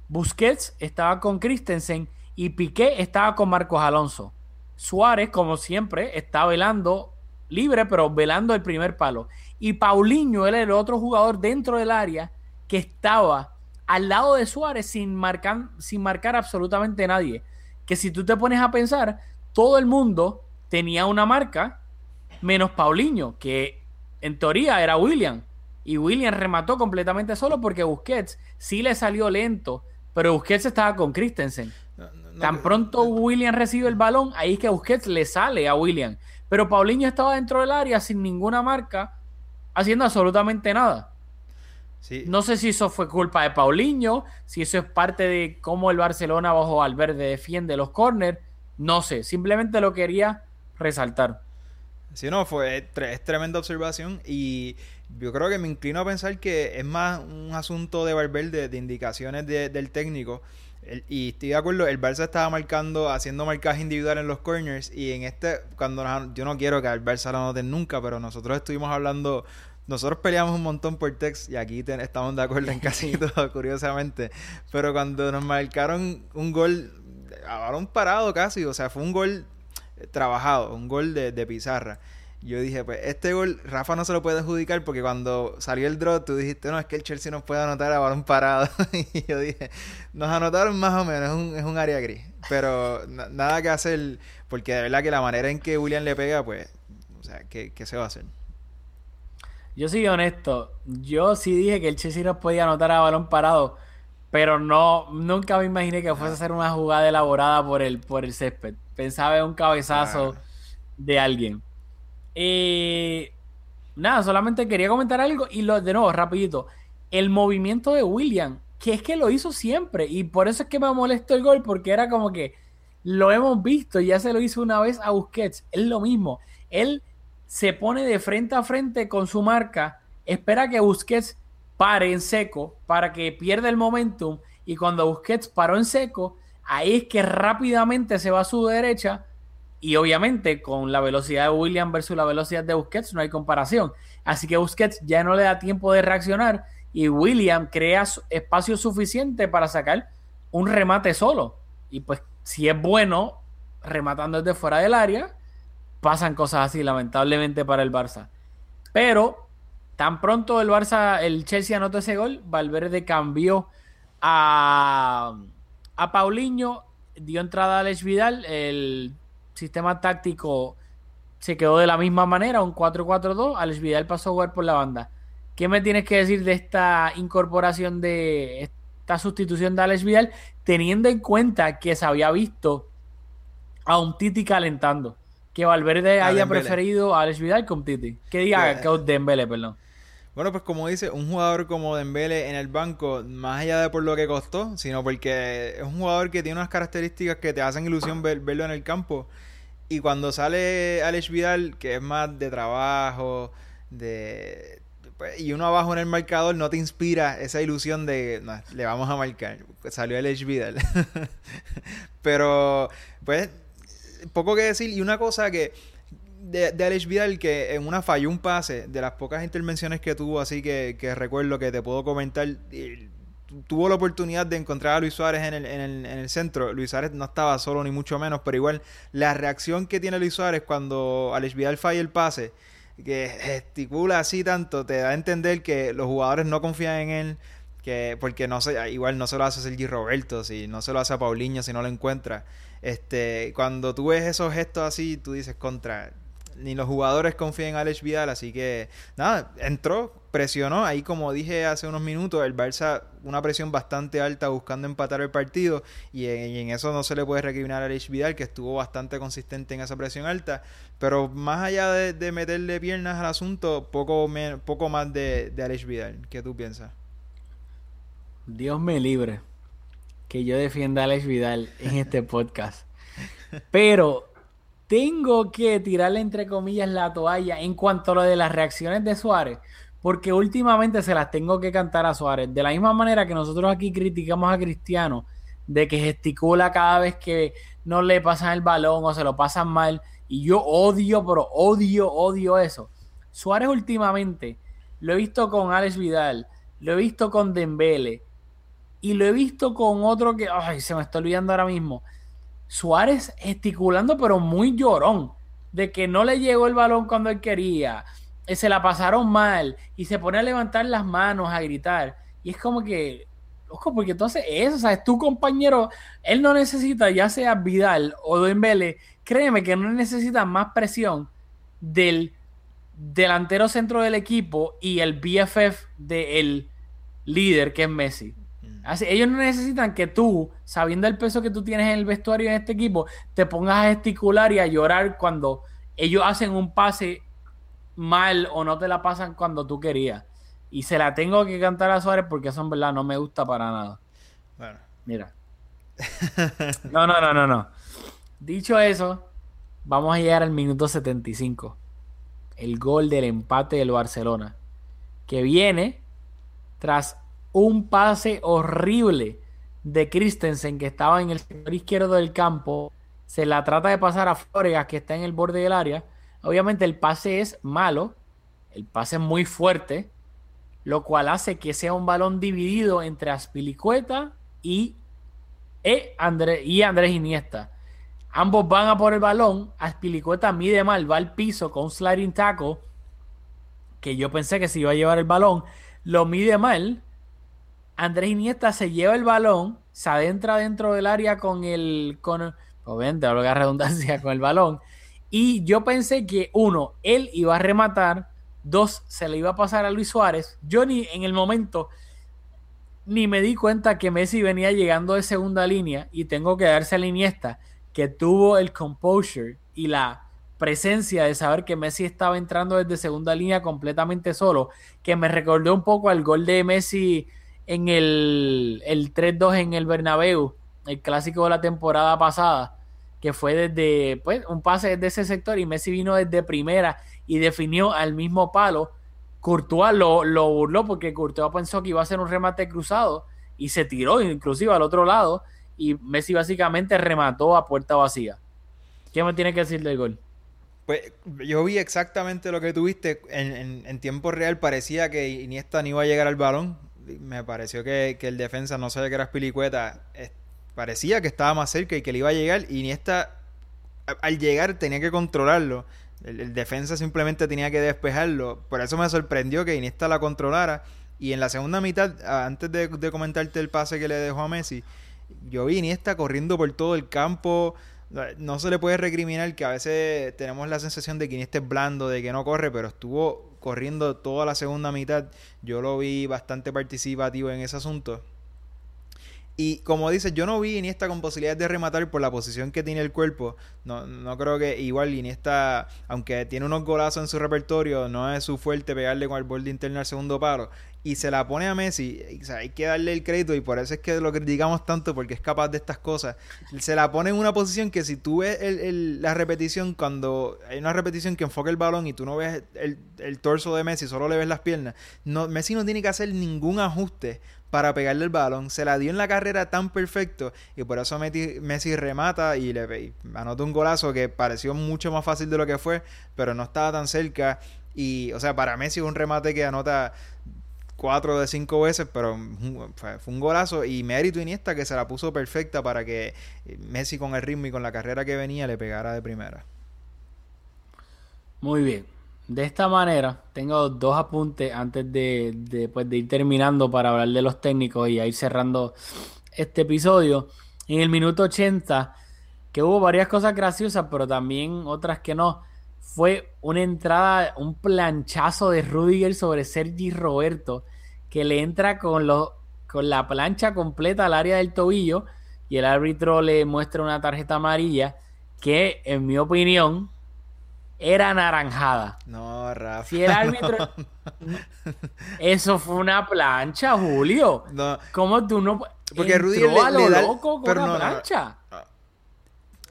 Busquets estaba con Christensen. Y Piqué estaba con Marcos Alonso. Suárez, como siempre, está velando libre, pero velando el primer palo. Y Paulinho, él era el otro jugador dentro del área que estaba al lado de Suárez sin marcar, sin marcar absolutamente nadie. Que si tú te pones a pensar, todo el mundo tenía una marca, menos Paulinho, que en teoría era William. Y William remató completamente solo porque Busquets sí le salió lento, pero Busquets estaba con Christensen. No, no, no, Tan pronto William recibe el balón, ahí es que Busquets le sale a William. Pero Paulinho estaba dentro del área sin ninguna marca, haciendo absolutamente nada. sí, No sé si eso fue culpa de Paulinho, si eso es parte de cómo el Barcelona bajo Valverde defiende los corners. No sé, simplemente lo quería resaltar. Sí, no, fue es tre- es tremenda observación y yo creo que me inclino a pensar que es más un asunto de Valverde, de indicaciones de- del técnico. El- y estoy de acuerdo, el Barça estaba marcando, haciendo marcaje individual en los corners y en este, cuando nos yo no quiero que al Barça lo anoten nunca, pero nosotros estuvimos hablando, nosotros peleamos un montón por text y aquí te- estamos de acuerdo en casi <laughs> todo, curiosamente, pero cuando nos marcaron un gol a balón parado casi, o sea, fue un gol trabajado, un gol de, de pizarra. Yo dije, pues este gol Rafa no se lo puede adjudicar porque cuando salió el draw tú dijiste, no, es que el Chelsea no puede anotar a balón parado. <laughs> y yo dije, nos anotaron más o menos, es un, es un área gris. Pero na- nada que hacer, porque de verdad que la manera en que William le pega, pues, o sea, ¿qué, qué se va a hacer? Yo soy honesto, yo sí dije que el Chelsea no podía anotar a balón parado, pero no, nunca me imaginé que fuese a ser una jugada elaborada por el, por el césped. Pensaba en un cabezazo de alguien. Eh, nada, solamente quería comentar algo y lo, de nuevo, rapidito. El movimiento de William, que es que lo hizo siempre y por eso es que me molestó el gol, porque era como que lo hemos visto, ya se lo hizo una vez a Busquets, es lo mismo. Él se pone de frente a frente con su marca, espera que Busquets pare en seco para que pierda el momentum y cuando Busquets paró en seco, ahí es que rápidamente se va a su derecha y obviamente con la velocidad de William versus la velocidad de Busquets no hay comparación. Así que Busquets ya no le da tiempo de reaccionar y William crea espacio suficiente para sacar un remate solo. Y pues si es bueno rematando desde fuera del área, pasan cosas así lamentablemente para el Barça. Pero tan pronto el Barça, el Chelsea anotó ese gol, Valverde cambió a, a Paulinho, dio entrada a Alex Vidal, el sistema táctico se quedó de la misma manera, un 4-4-2, Alex Vidal pasó a jugar por la banda. ¿Qué me tienes que decir de esta incorporación de esta sustitución de Alex Vidal, teniendo en cuenta que se había visto a un Titi calentando. Que Valverde A haya Dembélé. preferido a Alex Vidal con Titi. Que diga Que- Dembélé, perdón. Bueno, pues como dice, un jugador como Dembele en el banco, más allá de por lo que costó, sino porque es un jugador que tiene unas características que te hacen ilusión ver- verlo en el campo. Y cuando sale Alex Vidal, que es más de trabajo, de pues, y uno abajo en el marcador no te inspira esa ilusión de "No, le vamos a marcar. Salió Alex Vidal. <laughs> Pero, pues, poco que decir. Y una cosa que de, de Alex Vidal que en una falló un pase de las pocas intervenciones que tuvo, así que, que recuerdo que te puedo comentar. tuvo la oportunidad de encontrar a Luis Suárez en el, en, el, en el centro. Luis Suárez no estaba solo ni mucho menos, pero igual la reacción que tiene Luis Suárez cuando Alex Vidal falla el pase, que gesticula así tanto, te da a entender que los jugadores no confían en él. Que, porque no se, igual no se lo hace Sergi Roberto, si no se lo hace a Paulinho si no lo encuentra. Este, cuando tú ves esos gestos así, tú dices contra. Ni los jugadores confían en Alex Vidal, así que nada, entró, presionó. Ahí, como dije hace unos minutos, el Barça, una presión bastante alta buscando empatar el partido. Y en, eso no se le puede recriminar a Alex Vidal, que estuvo bastante consistente en esa presión alta. Pero más allá de, meterle piernas al asunto, poco, poco más de, de Alex Vidal. ¿Qué tú piensas? Dios me libre que yo defienda a Alex Vidal en este podcast. Pero tengo que tirarle entre comillas la toalla en cuanto a lo de las reacciones de Suárez, porque últimamente se las tengo que cantar a Suárez. De la misma manera que nosotros aquí criticamos a Cristiano de que gesticula cada vez que no le pasan el balón o se lo pasan mal. Y yo odio, pero odio, odio eso. Suárez últimamente lo he visto con Alex Vidal, lo he visto con Dembele y lo he visto con otro que, ay, se me está olvidando ahora mismo. Suárez gesticulando, pero muy llorón, de que no le llegó el balón cuando él quería, eh, se la pasaron mal y se pone a levantar las manos, a gritar. Y es como que, ojo, porque entonces eso, o sea, es tu compañero, él no necesita, ya sea Vidal o Dembele, créeme que no necesita más presión del delantero centro del equipo y el BFF del líder que es Messi. Así, ellos no necesitan que tú, sabiendo el peso que tú tienes en el vestuario en este equipo, te pongas a gesticular y a llorar cuando ellos hacen un pase mal o no te la pasan cuando tú querías. Y se la tengo que cantar a Suárez porque eso en verdad no me gusta para nada. Bueno, Mira. <laughs> No, no, no, no, no. Dicho eso, vamos a llegar al minuto 75. El gol del empate del Barcelona. Que viene tras un pase horrible de Christensen que estaba en el sector izquierdo del campo. Se la trata de pasar a Fóregas que está en el borde del área. Obviamente el pase es malo. El pase es muy fuerte. Lo cual hace que sea un balón dividido entre Aspilicueta y, e André- y Andrés Iniesta. Ambos van a por el balón. Aspilicueta mide mal, va al piso con un sliding tackle. Que yo pensé que se iba a llevar el balón. Lo mide mal. Andrés Iniesta se lleva el balón, se adentra dentro del área con el. Con, obviamente, la redundancia, con el balón. Y yo pensé que, uno, él iba a rematar. Dos, se le iba a pasar a Luis Suárez. Yo ni en el momento ni me di cuenta que Messi venía llegando de segunda línea y tengo que darse a la Iniesta que tuvo el composure y la presencia de saber que Messi estaba entrando desde segunda línea completamente solo, que me recordó un poco al gol de Messi en el, el 3-2 en el Bernabéu, el clásico de la temporada pasada, que fue desde pues, un pase desde ese sector y Messi vino desde primera y definió al mismo palo. Courtois lo, lo burló porque Courtois pensó que iba a ser un remate cruzado y se tiró inclusive al otro lado y Messi básicamente remató a puerta vacía. ¿Qué me tiene que decir del gol? Pues yo vi exactamente lo que tuviste. En, en, en tiempo real parecía que Iniesta no iba a llegar al balón. Me pareció que, que el defensa no sabía que era Pilicueta. Parecía que estaba más cerca y que le iba a llegar. Iniesta, a- al llegar, tenía que controlarlo. El, defensa simplemente tenía que despejarlo. Por eso me sorprendió que Iniesta la controlara. Y en la segunda mitad, antes de, de comentarte el pase que le dejó a Messi, yo vi Iniesta corriendo por todo el campo. No se le puede recriminar que a veces tenemos la sensación de que Iniesta es blando, de que no corre, pero estuvo corriendo toda la segunda mitad. Yo lo vi bastante participativo en ese asunto. Y como dices, yo no vi Iniesta con posibilidades de rematar por la posición que tiene el cuerpo. No, no creo que igual Iniesta, aunque tiene unos golazos en su repertorio, no es su fuerte pegarle con el borde interno al segundo paro. Y se la pone a Messi, o hay que darle el crédito y por eso es que lo criticamos tanto porque es capaz de estas cosas. Se la pone en una posición que si tú ves el, la repetición, cuando hay una repetición que enfoca el balón y tú no ves el, el torso de Messi, solo le ves las piernas, no, Messi no tiene que hacer ningún ajuste para pegarle el balón. Se la dio en la carrera tan perfecto y por eso Messi remata y le anota un golazo que pareció mucho más fácil de lo que fue, pero no estaba tan cerca. Y, o sea, para Messi es un remate que anota cuatro de cinco veces, pero fue, un golazo y mérito Iniesta que se la puso perfecta para que Messi con el ritmo y con la carrera que venía le pegara de primera. Muy bien. De esta manera, tengo dos apuntes antes de, pues, de, ir terminando para hablar de los técnicos y ir cerrando este episodio. En el minuto 80, que hubo varias cosas graciosas, pero también otras que no, fue una entrada, un planchazo de Rudiger sobre Sergi Roberto, que le entra con, los, con la plancha completa al área del tobillo y el árbitro le muestra una tarjeta amarilla que, en mi opinión, era naranjada. No, Rafa. Si el árbitro. <laughs> Eso fue una plancha, Julio. No. ¿Cómo tú no.? Porque Rudy le, a lo loco con una plancha.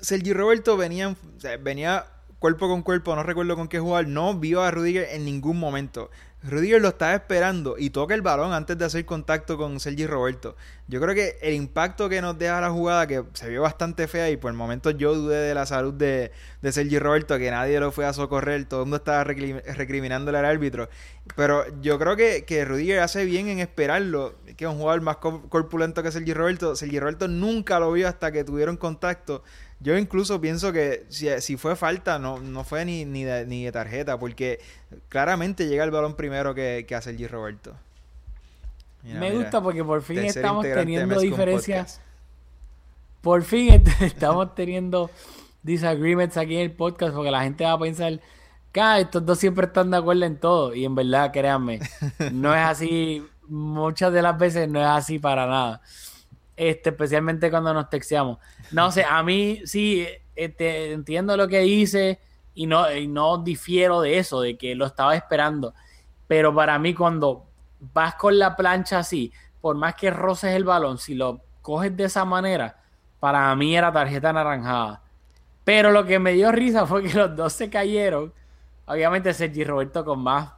Sergi Roberto venía, venía cuerpo con cuerpo, no recuerdo con qué jugar, no vio a Rudiger en ningún momento. Rudiger lo estaba esperando y toca el balón antes de hacer contacto con Sergi Roberto. Yo creo que el impacto que nos deja la jugada, que se vio bastante fea y por el momento yo dudé de la salud de, de Sergi Roberto, que nadie lo fue a socorrer, todo el mundo estaba recriminándole al árbitro. Pero yo creo que, que Rudiger hace bien en esperarlo, que es un jugador más corpulento que Sergi Roberto. Sergi Roberto nunca lo vio hasta que tuvieron contacto. Yo incluso pienso que si, fue falta, no, no fue ni, ni, de, tarjeta, porque claramente llega el balón primero que, que a Sergi Roberto. Me gusta porque por fin estamos teniendo diferencias. Por fin <laughs> estamos teniendo disagreements aquí en el podcast porque la gente va a pensar ah, estos dos siempre están de acuerdo en todo. Y en verdad, créanme, <laughs> no es así. Muchas de las veces no es así para nada. Este, especialmente cuando nos texteamos. No sé, a mí sí este, entiendo lo que dice y no, y no difiero de eso, de que lo estaba esperando. Pero para mí, cuando vas con la plancha así, por más que roces el balón, si lo coges de esa manera, para mí era tarjeta naranjada. Pero lo que me dio risa fue que los dos se cayeron. Obviamente Sergi Roberto con más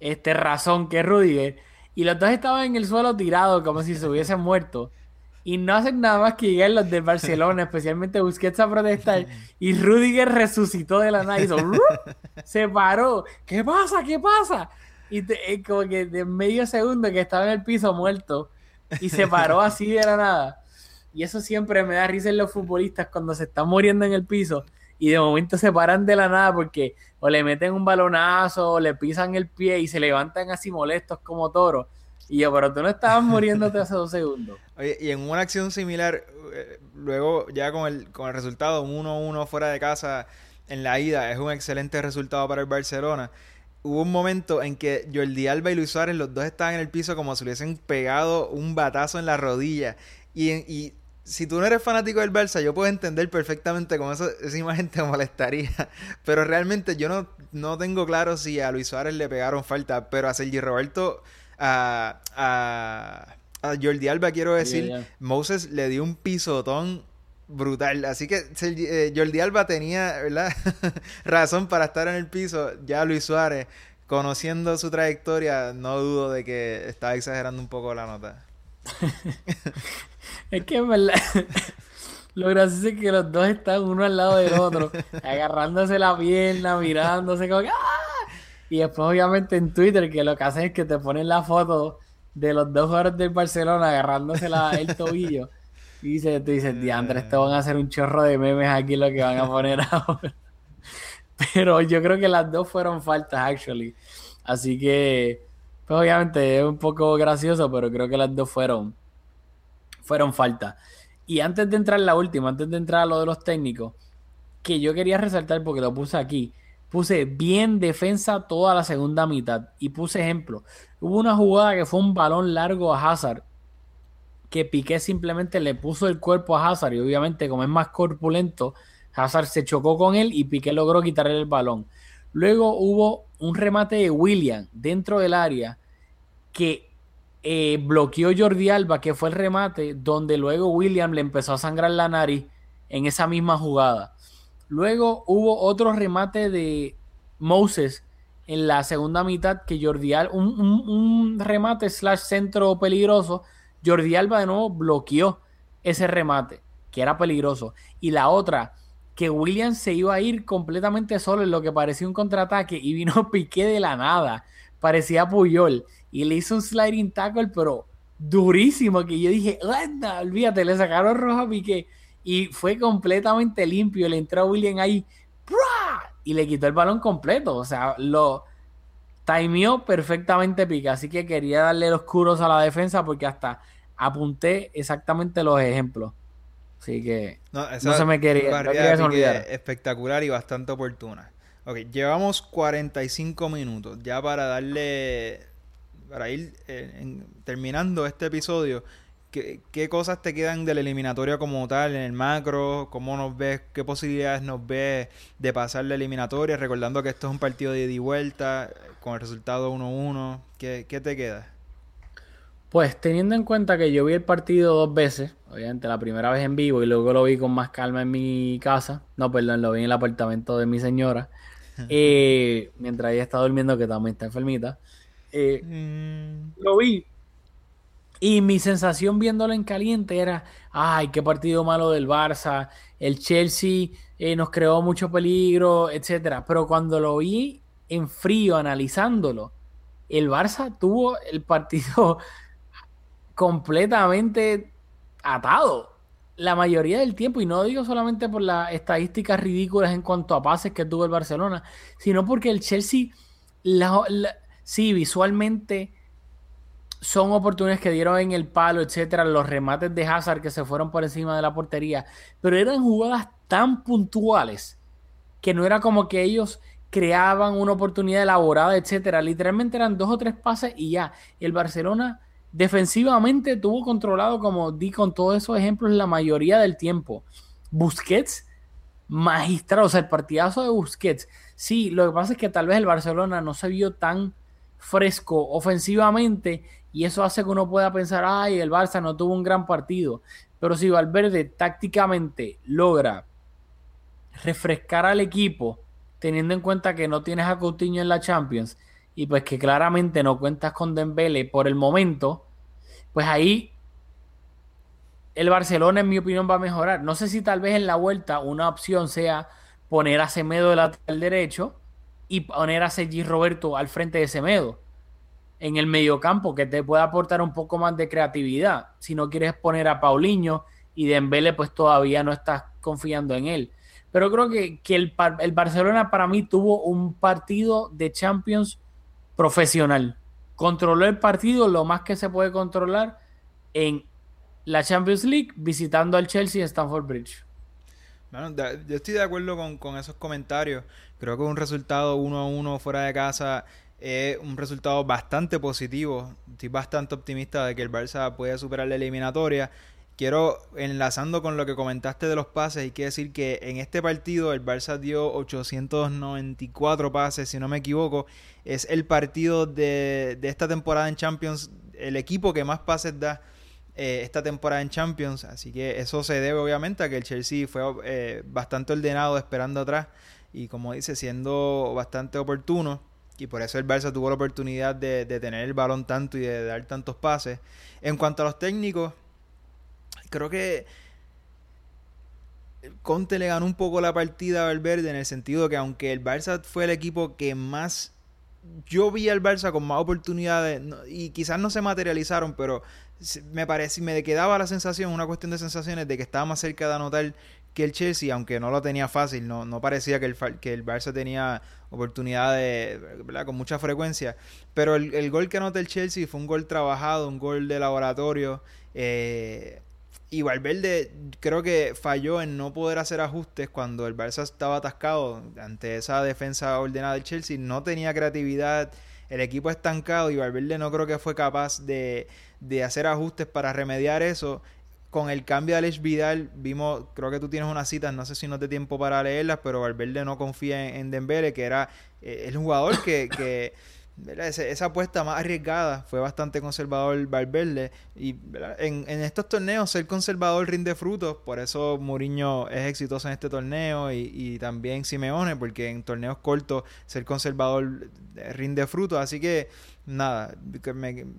este, razón que Rudiger. Y los dos estaban en el suelo tirados como si se hubiesen muerto. Y no hacen nada más que llegar los de Barcelona, <laughs> especialmente Busquets a protestar. <laughs> Y Rudiger resucitó de la nada y <laughs> se paró. ¿Qué pasa? ¿Qué pasa? Y como que de medio segundo que estaba en el piso muerto. Y se paró así de la nada. Y eso siempre me da risa en los futbolistas cuando se están muriendo en el piso y de momento se paran de la nada porque o le meten un balonazo o le pisan el pie y se levantan así molestos como toros. Y yo, pero tú no estabas muriéndote hace dos segundos. <laughs> Oye, y en una acción similar, eh, luego ya con el, con el resultado 1-1 fuera de casa en la ida, es un excelente resultado para el Barcelona. Hubo un momento en que Jordi Alba y Luis Suárez, los dos estaban en el piso como si hubiesen pegado un batazo en la rodilla. Y si tú no eres fanático del Barça, yo puedo entender perfectamente cómo esa imagen te <laughs> molestaría. Pero realmente yo no, no tengo claro si a Luis Suárez le pegaron falta. Pero a Sergi Roberto, a, a, Jordi Alba, quiero decir, Moses le dio un pisotón brutal. Así que eh, Jordi Alba tenía ¿verdad? <laughs> razón para estar en el piso. Ya Luis Suárez, conociendo su trayectoria, no dudo de que estaba exagerando un poco la nota. <laughs> Es que en verdad, <laughs> lo gracioso es que los dos están uno al lado del otro, agarrándose la pierna, mirándose como ¡ah! Y después obviamente en Twitter que lo que hacen es que te ponen la foto de los dos jugadores del Barcelona agarrándose la, el tobillo. Y dice, tú dices, diantre, esto van a hacer un chorro de memes aquí lo que van a poner <laughs> ahora. Pero yo creo que las dos fueron faltas, actually. Así que, pues obviamente es un poco gracioso, pero creo que las dos fueron fueron faltas. Y antes de entrar en la última, antes de entrar a lo de los técnicos, que yo quería resaltar porque lo puse aquí, puse bien defensa toda la segunda mitad y puse ejemplo. Hubo una jugada que fue un balón largo a Hazard que Piqué simplemente le puso el cuerpo a Hazard y obviamente como es más corpulento, Hazard se chocó con él y Piqué logró quitarle el balón. Luego hubo un remate de William dentro del área que eh, bloqueó Jordi Alba, que fue el remate, donde luego William le empezó a sangrar la nariz en esa misma jugada. Luego hubo otro remate de Moses en la segunda mitad que Jordi Alba, un, un remate slash centro peligroso, Jordi Alba de nuevo bloqueó ese remate, que era peligroso. Y la otra, que William se iba a ir completamente solo en lo que parecía un contraataque y vino <laughs> Piqué de la nada. Parecía Puyol. Y le hizo un sliding tackle, pero durísimo, que yo dije, anda, olvídate, le sacaron rojo a Piqué. Y fue completamente limpio. Le entró a William ahí y le quitó el balón completo. O sea, lo timeó perfectamente Piqué. Así que quería darle los curos a la defensa porque hasta apunté exactamente los ejemplos. Así que no, se me quería, espectacular y bastante oportuna. Ok, llevamos 45 minutos ya para darle, para ir eh, terminando este episodio. ¿qué, ¿Qué cosas te quedan de la eliminatoria como tal en el macro? ¿Cómo nos ves? ¿Qué posibilidades nos ves de pasar la eliminatoria? Recordando que esto es un partido de ida y vuelta con el resultado 1-1. ¿Qué, ¿Qué te queda? Pues teniendo en cuenta que yo vi el partido dos veces, obviamente la primera vez en vivo y luego lo vi con más calma en mi casa, no, perdón, lo vi en el apartamento de mi señora, <laughs> eh, mientras ella está durmiendo, que también está enfermita, eh, mm. lo vi. Y mi sensación viéndolo en caliente era, ay, qué partido malo del Barça, el Chelsea eh, nos creó mucho peligro, etcétera. Pero cuando lo vi en frío, analizándolo, el Barça tuvo el partido completamente atado la mayoría del tiempo, y no digo solamente por las estadísticas ridículas en cuanto a pases que tuvo el Barcelona, sino porque el Chelsea, sí, visualmente son oportunidades que dieron en el palo, etcétera, los remates de Hazard que se fueron por encima de la portería, pero eran jugadas tan puntuales que no era como que ellos creaban una oportunidad elaborada, etcétera, literalmente eran dos o tres pases y ya, el Barcelona Defensivamente tuvo controlado, como di con todos esos ejemplos, la mayoría del tiempo. Busquets, magistral, o sea, el partidazo de Busquets. Sí, lo que pasa es que tal vez el Barcelona no se vio tan fresco ofensivamente y eso hace que uno pueda pensar, ay, el Barça no tuvo un gran partido. Pero si Valverde tácticamente logra refrescar al equipo, teniendo en cuenta que no tienes a Coutinho en la Champions y pues que claramente no cuentas con Dembele por el momento, pues ahí el Barcelona en mi opinión va a mejorar. No sé si tal vez en la vuelta una opción sea poner a Semedo de lateral derecho y poner a Sergi Roberto al frente de Semedo en el mediocampo que te pueda aportar un poco más de creatividad. Si no quieres poner a Paulinho y Dembele pues todavía no estás confiando en él. Pero creo que, que el, el Barcelona para mí tuvo un partido de Champions profesional. Controló el partido lo más que se puede controlar en la Champions League visitando al Chelsea en Stamford Bridge. Bueno, yo estoy de acuerdo con, esos comentarios. Creo que un resultado 1-1 fuera de casa es un resultado bastante positivo. Estoy bastante optimista de que el Barça puede superar la eliminatoria. Quiero, enlazando con lo que comentaste de los pases, hay que decir que en este partido el Barça dio 894 pases, si no me equivoco. Es el partido de, esta temporada en Champions, el equipo que más pases da eh, esta temporada en Champions. Así que eso se debe obviamente a que el Chelsea fue eh, bastante ordenado esperando atrás y como dice, siendo bastante oportuno. Y por eso el Barça tuvo la oportunidad de, de tener el balón tanto y de dar tantos pases. En cuanto a los técnicos creo que Conte le ganó un poco la partida a Valverde en el sentido que aunque el Barça fue el equipo que más yo vi al Barça con más oportunidades y quizás no se materializaron, pero me parece me quedaba la sensación, una cuestión de sensaciones de que estaba más cerca de anotar que el Chelsea, aunque no lo tenía fácil, no, no parecía que el, que el Barça tenía oportunidades con mucha frecuencia, pero el, el, gol que anota el Chelsea fue un gol trabajado, un gol de laboratorio, eh, y Valverde creo que falló en no poder hacer ajustes cuando el Barça estaba atascado ante esa defensa ordenada del Chelsea. No tenía creatividad el equipo estancado y Valverde no creo que fue capaz de, de hacer ajustes para remediar eso con el cambio de Alex Vidal, vimos, creo que tú tienes unas citas, no sé si no te tiempo para leerlas, pero Valverde no confía en, en Dembele, que era eh, el jugador que, que <coughs> esa apuesta más arriesgada fue bastante conservador Valverde y en, estos torneos ser conservador rinde frutos por eso Mourinho es exitoso en este torneo y, también Simeone porque en torneos cortos ser conservador rinde frutos así que nada,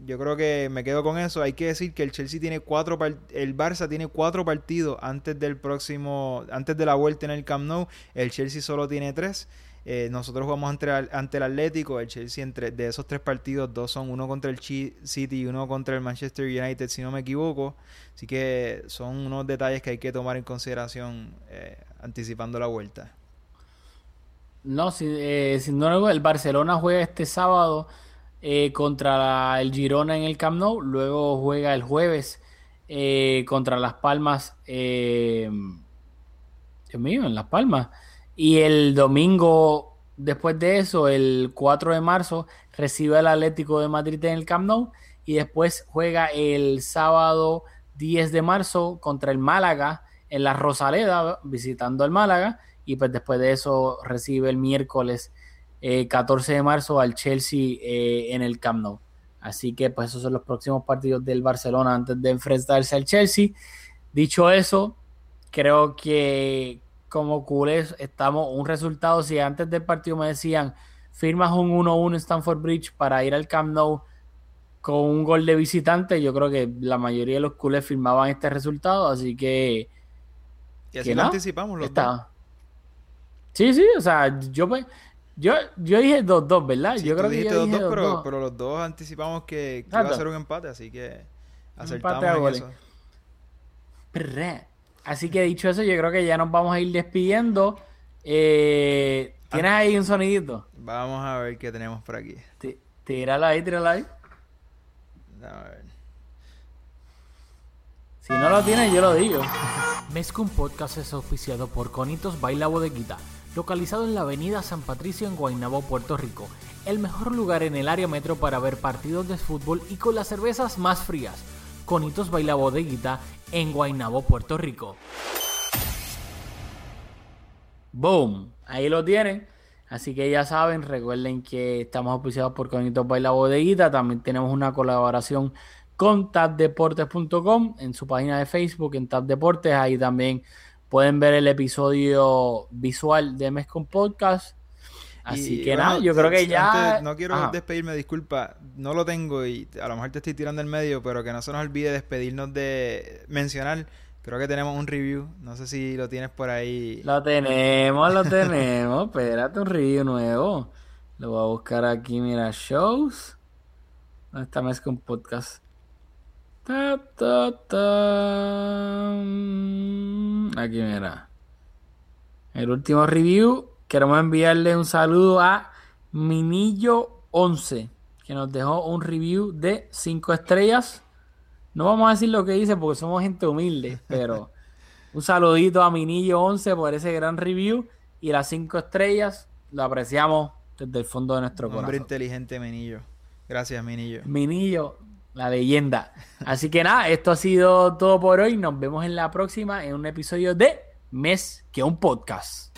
yo creo que me quedo con eso. Hay que decir que el Chelsea tiene cuatro el Barça tiene cuatro partidos antes del próximo, antes de la vuelta en el Camp Nou. El Chelsea solo tiene tres. Eh, nosotros jugamos ante, ante el Atlético, el Chelsea entre de esos tres partidos, dos son uno contra el City y uno contra el Manchester United, si no me equivoco. Así que son unos detalles que hay que tomar en consideración eh, anticipando la vuelta. No, si, eh, sin duda el Barcelona juega este sábado eh, contra el Girona en el Camp Nou, luego juega el jueves contra Las Palmas, Dios mío, en Las Palmas, y el domingo después de eso, el 4 de marzo, recibe al Atlético de Madrid en el Camp Nou y después juega el sábado 10 de marzo contra el Málaga en la Rosaleda, visitando el Málaga, y pues después de eso recibe el miércoles 14 eh, de marzo al Chelsea eh, en el Camp Nou. Así que pues esos son los próximos partidos del Barcelona antes de enfrentarse al Chelsea. Dicho eso, creo que como culés estamos un resultado, si antes del partido me decían firmas un 1-1 en Stamford Bridge para ir al Camp Nou con un gol de visitante, yo creo que la mayoría de los culés firmaban este resultado, así que... Y así lo anticipamos los dos. Sí, sí, o sea, yo pues yo, yo dije 2-2, ¿verdad? yo creo que yo dije 2-2, pero, pero, los dos anticipamos que, que iba a ser un empate, así que acertamos en eso. Así que dicho eso, yo creo que ya nos vamos a ir despidiendo. Eh, ¿Tienes ahí un sonidito? Vamos a ver qué tenemos por aquí. Tíralo ahí, tíralo ahí. A ver. Si no lo tienes, yo lo digo. Mezcum Podcast es auspiciado por Conitos Baila Bodeguita localizado en la avenida San Patricio en Guaynabo, Puerto Rico, el mejor lugar en el área metro para ver partidos de fútbol y con las cervezas más frías. Conitos Baila Bodeguita en Guaynabo, Puerto Rico. Boom, ahí lo tienen. Así que ya saben, recuerden que estamos auspiciados por Conitos Baila Bodeguita. También tenemos una colaboración con tabdeportes.com en su página de Facebook, en Tab Deportes. Ahí también pueden ver el episodio visual de Mescon Podcast. Así que nada, yo creo que ya. no quiero despedirme, disculpa, no lo tengo y a lo mejor te estoy tirando el medio, pero que no se nos olvide despedirnos de mencionar. Creo que tenemos un review, no sé si lo tienes por ahí. Lo tenemos, lo tenemos. <laughs> Espérate, un review nuevo. Lo voy a buscar aquí, mira, shows. ¿Dónde está Mescon Podcast? Aquí mira. El último review. Queremos enviarle un saludo a Minillo11, que nos dejó un review de 5 estrellas. No vamos a decir lo que dice porque somos gente humilde, pero <laughs> un saludito a Minillo11 por ese gran review y las 5 estrellas. Lo apreciamos desde el fondo de nuestro corazón. Hombre inteligente, Minillo. Gracias, Minillo. Minillo, la leyenda. Así que nada, esto ha sido todo por hoy. Nos vemos en la próxima en un episodio de Mes que un podcast.